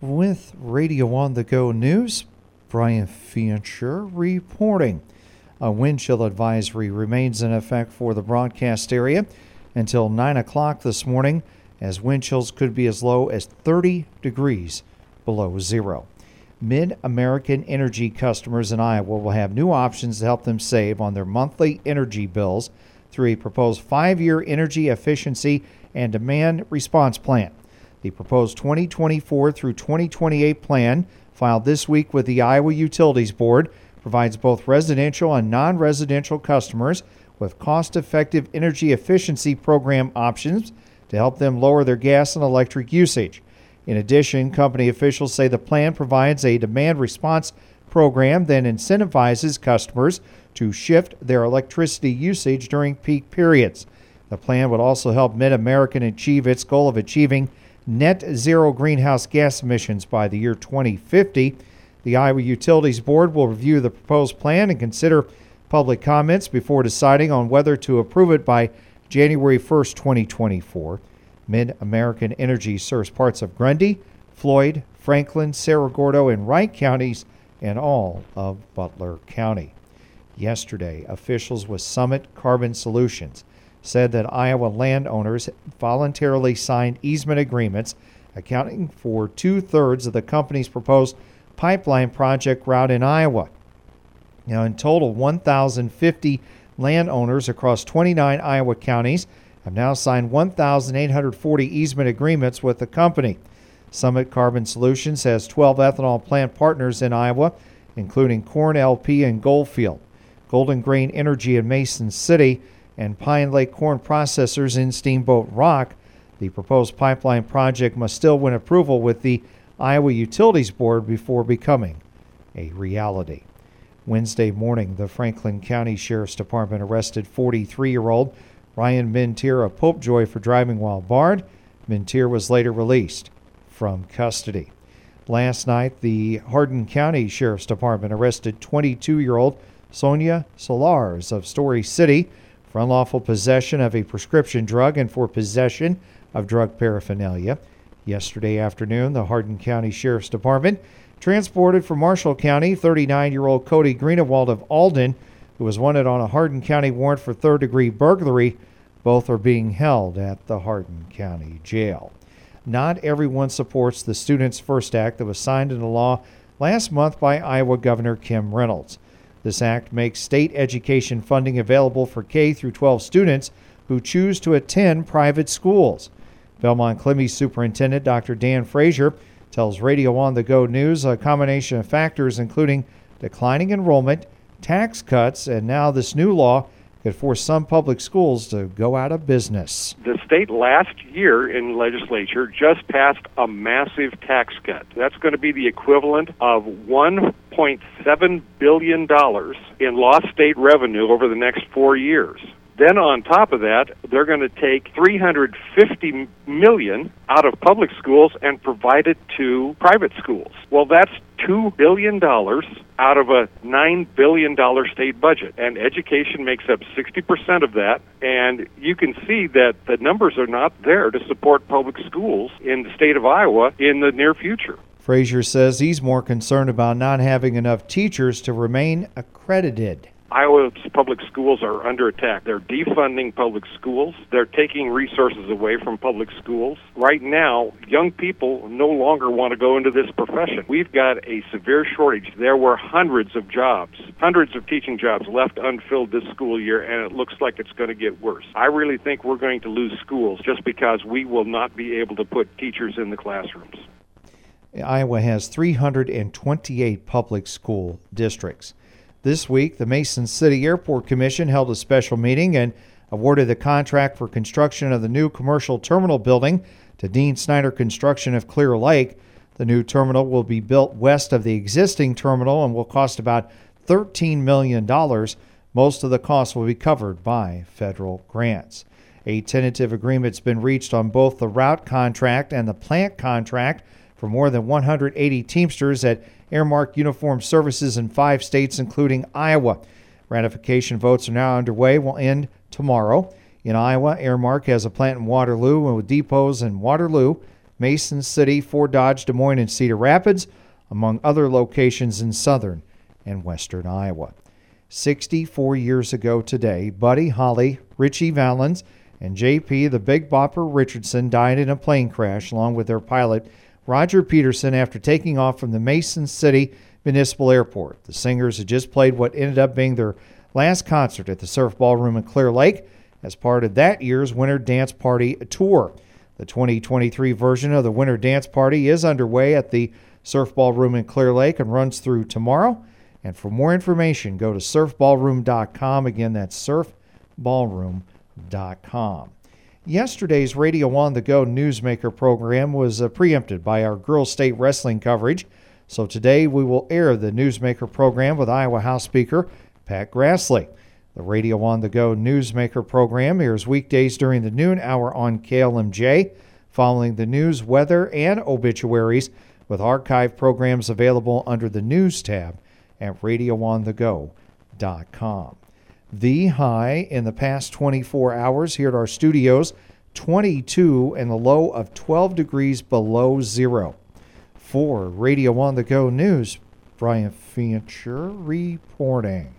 With Radio on the Go News, Brian Fincher reporting. A wind chill advisory remains in effect for the broadcast area until 9 o'clock this morning, as wind chills could be as low as 30 degrees below zero. Mid American Energy customers in Iowa will have new options to help them save on their monthly energy bills through a proposed five year energy efficiency and demand response plan. The proposed 2024 through 2028 plan, filed this week with the Iowa Utilities Board, provides both residential and non residential customers with cost effective energy efficiency program options to help them lower their gas and electric usage. In addition, company officials say the plan provides a demand response program that incentivizes customers to shift their electricity usage during peak periods. The plan would also help Mid American achieve its goal of achieving net zero greenhouse gas emissions by the year 2050. The Iowa Utilities Board will review the proposed plan and consider public comments before deciding on whether to approve it by January 1st, 2024. Mid American Energy serves parts of Grundy, Floyd, Franklin, Cerro Gordo, and Wright counties and all of Butler County. Yesterday, officials with Summit Carbon Solutions said that Iowa landowners voluntarily signed easement agreements accounting for two thirds of the company's proposed pipeline project route in Iowa. Now, in total, 1,050 landowners across 29 Iowa counties have now signed 1,840 easement agreements with the company. Summit Carbon Solutions has 12 ethanol plant partners in Iowa, including Corn LP and Goldfield, Golden Grain Energy in Mason City, and Pine Lake Corn Processors in Steamboat Rock. The proposed pipeline project must still win approval with the Iowa Utilities Board before becoming a reality. Wednesday morning, the Franklin County Sheriff's Department arrested 43 year old Ryan Mintier of Popejoy for driving while barred. Mintier was later released from custody. Last night, the Hardin County Sheriff's Department arrested 22 year old Sonia Solars of Story City for unlawful possession of a prescription drug and for possession of drug paraphernalia. Yesterday afternoon, the Hardin County Sheriff's Department transported from Marshall County 39 year old Cody Greenewald of Alden, who was wanted on a Hardin County warrant for third degree burglary. Both are being held at the Hardin County Jail. Not everyone supports the Students First Act that was signed into law last month by Iowa Governor Kim Reynolds. This act makes state education funding available for K through 12 students who choose to attend private schools. Belmond Klemme Superintendent Dr. Dan Frazier tells Radio on the Go News a combination of factors including declining enrollment, tax cuts, and now this new law could force some public schools to go out of business. The state last year in legislature just passed a massive tax cut. That's going to be the equivalent of $1.7 billion in lost state revenue over the next four years. Then on top of that, they're going to take 350 million out of public schools and provide it to private schools. Well, that's 2 billion dollars out of a 9 billion dollar state budget and education makes up 60% of that and you can see that the numbers are not there to support public schools in the state of Iowa in the near future. Frazier says he's more concerned about not having enough teachers to remain accredited. Iowa's public schools are under attack. They're defunding public schools. They're taking resources away from public schools. Right now, young people no longer want to go into this profession. We've got a severe shortage. There were hundreds of jobs, hundreds of teaching jobs left unfilled this school year, and it looks like it's going to get worse. I really think we're going to lose schools just because we will not be able to put teachers in the classrooms. Iowa has 328 public school districts. This week, the Mason City Airport Commission held a special meeting and awarded the contract for construction of the new commercial terminal building to Dean Snyder Construction of Clear Lake. The new terminal will be built west of the existing terminal and will cost about $13 million. Most of the cost will be covered by federal grants. A tentative agreement's been reached on both the route contract and the plant contract for more than 180 Teamsters at Aramark Uniform Services in five states, including Iowa. Ratification votes are now underway, will end tomorrow. In Iowa, Aramark has a plant in Waterloo and with depots in Waterloo, Mason City, Fort Dodge, Des Moines, and Cedar Rapids, among other locations in southern and western Iowa. 64 years ago today, Buddy Holly, Ritchie Valens, and JP the Big Bopper Richardson died in a plane crash along with their pilot Roger Peterson after taking off from the Mason City Municipal Airport. The singers had just played what ended up being their last concert at the Surf Ballroom in Clear Lake as part of that year's Winter Dance Party tour. The 2023 version of the Winter Dance Party is underway at the Surf Ballroom in Clear Lake and runs through tomorrow. And for more information, go to surfballroom.com. Again, that's surfballroom.com. Yesterday's Radio on the Go Newsmaker program was uh, preempted by our Girls State Wrestling coverage. So today we will air the Newsmaker program with Iowa House Speaker Pat Grassley. The Radio on the Go Newsmaker program airs weekdays during the noon hour on KLMJ, following the news, weather, and obituaries, with archive programs available under the News tab at radioonthego.com. The high in the past 24 hours here at our studios 22 and the low of 12 degrees below zero. For Radio on the Go News, Brian Fincher reporting.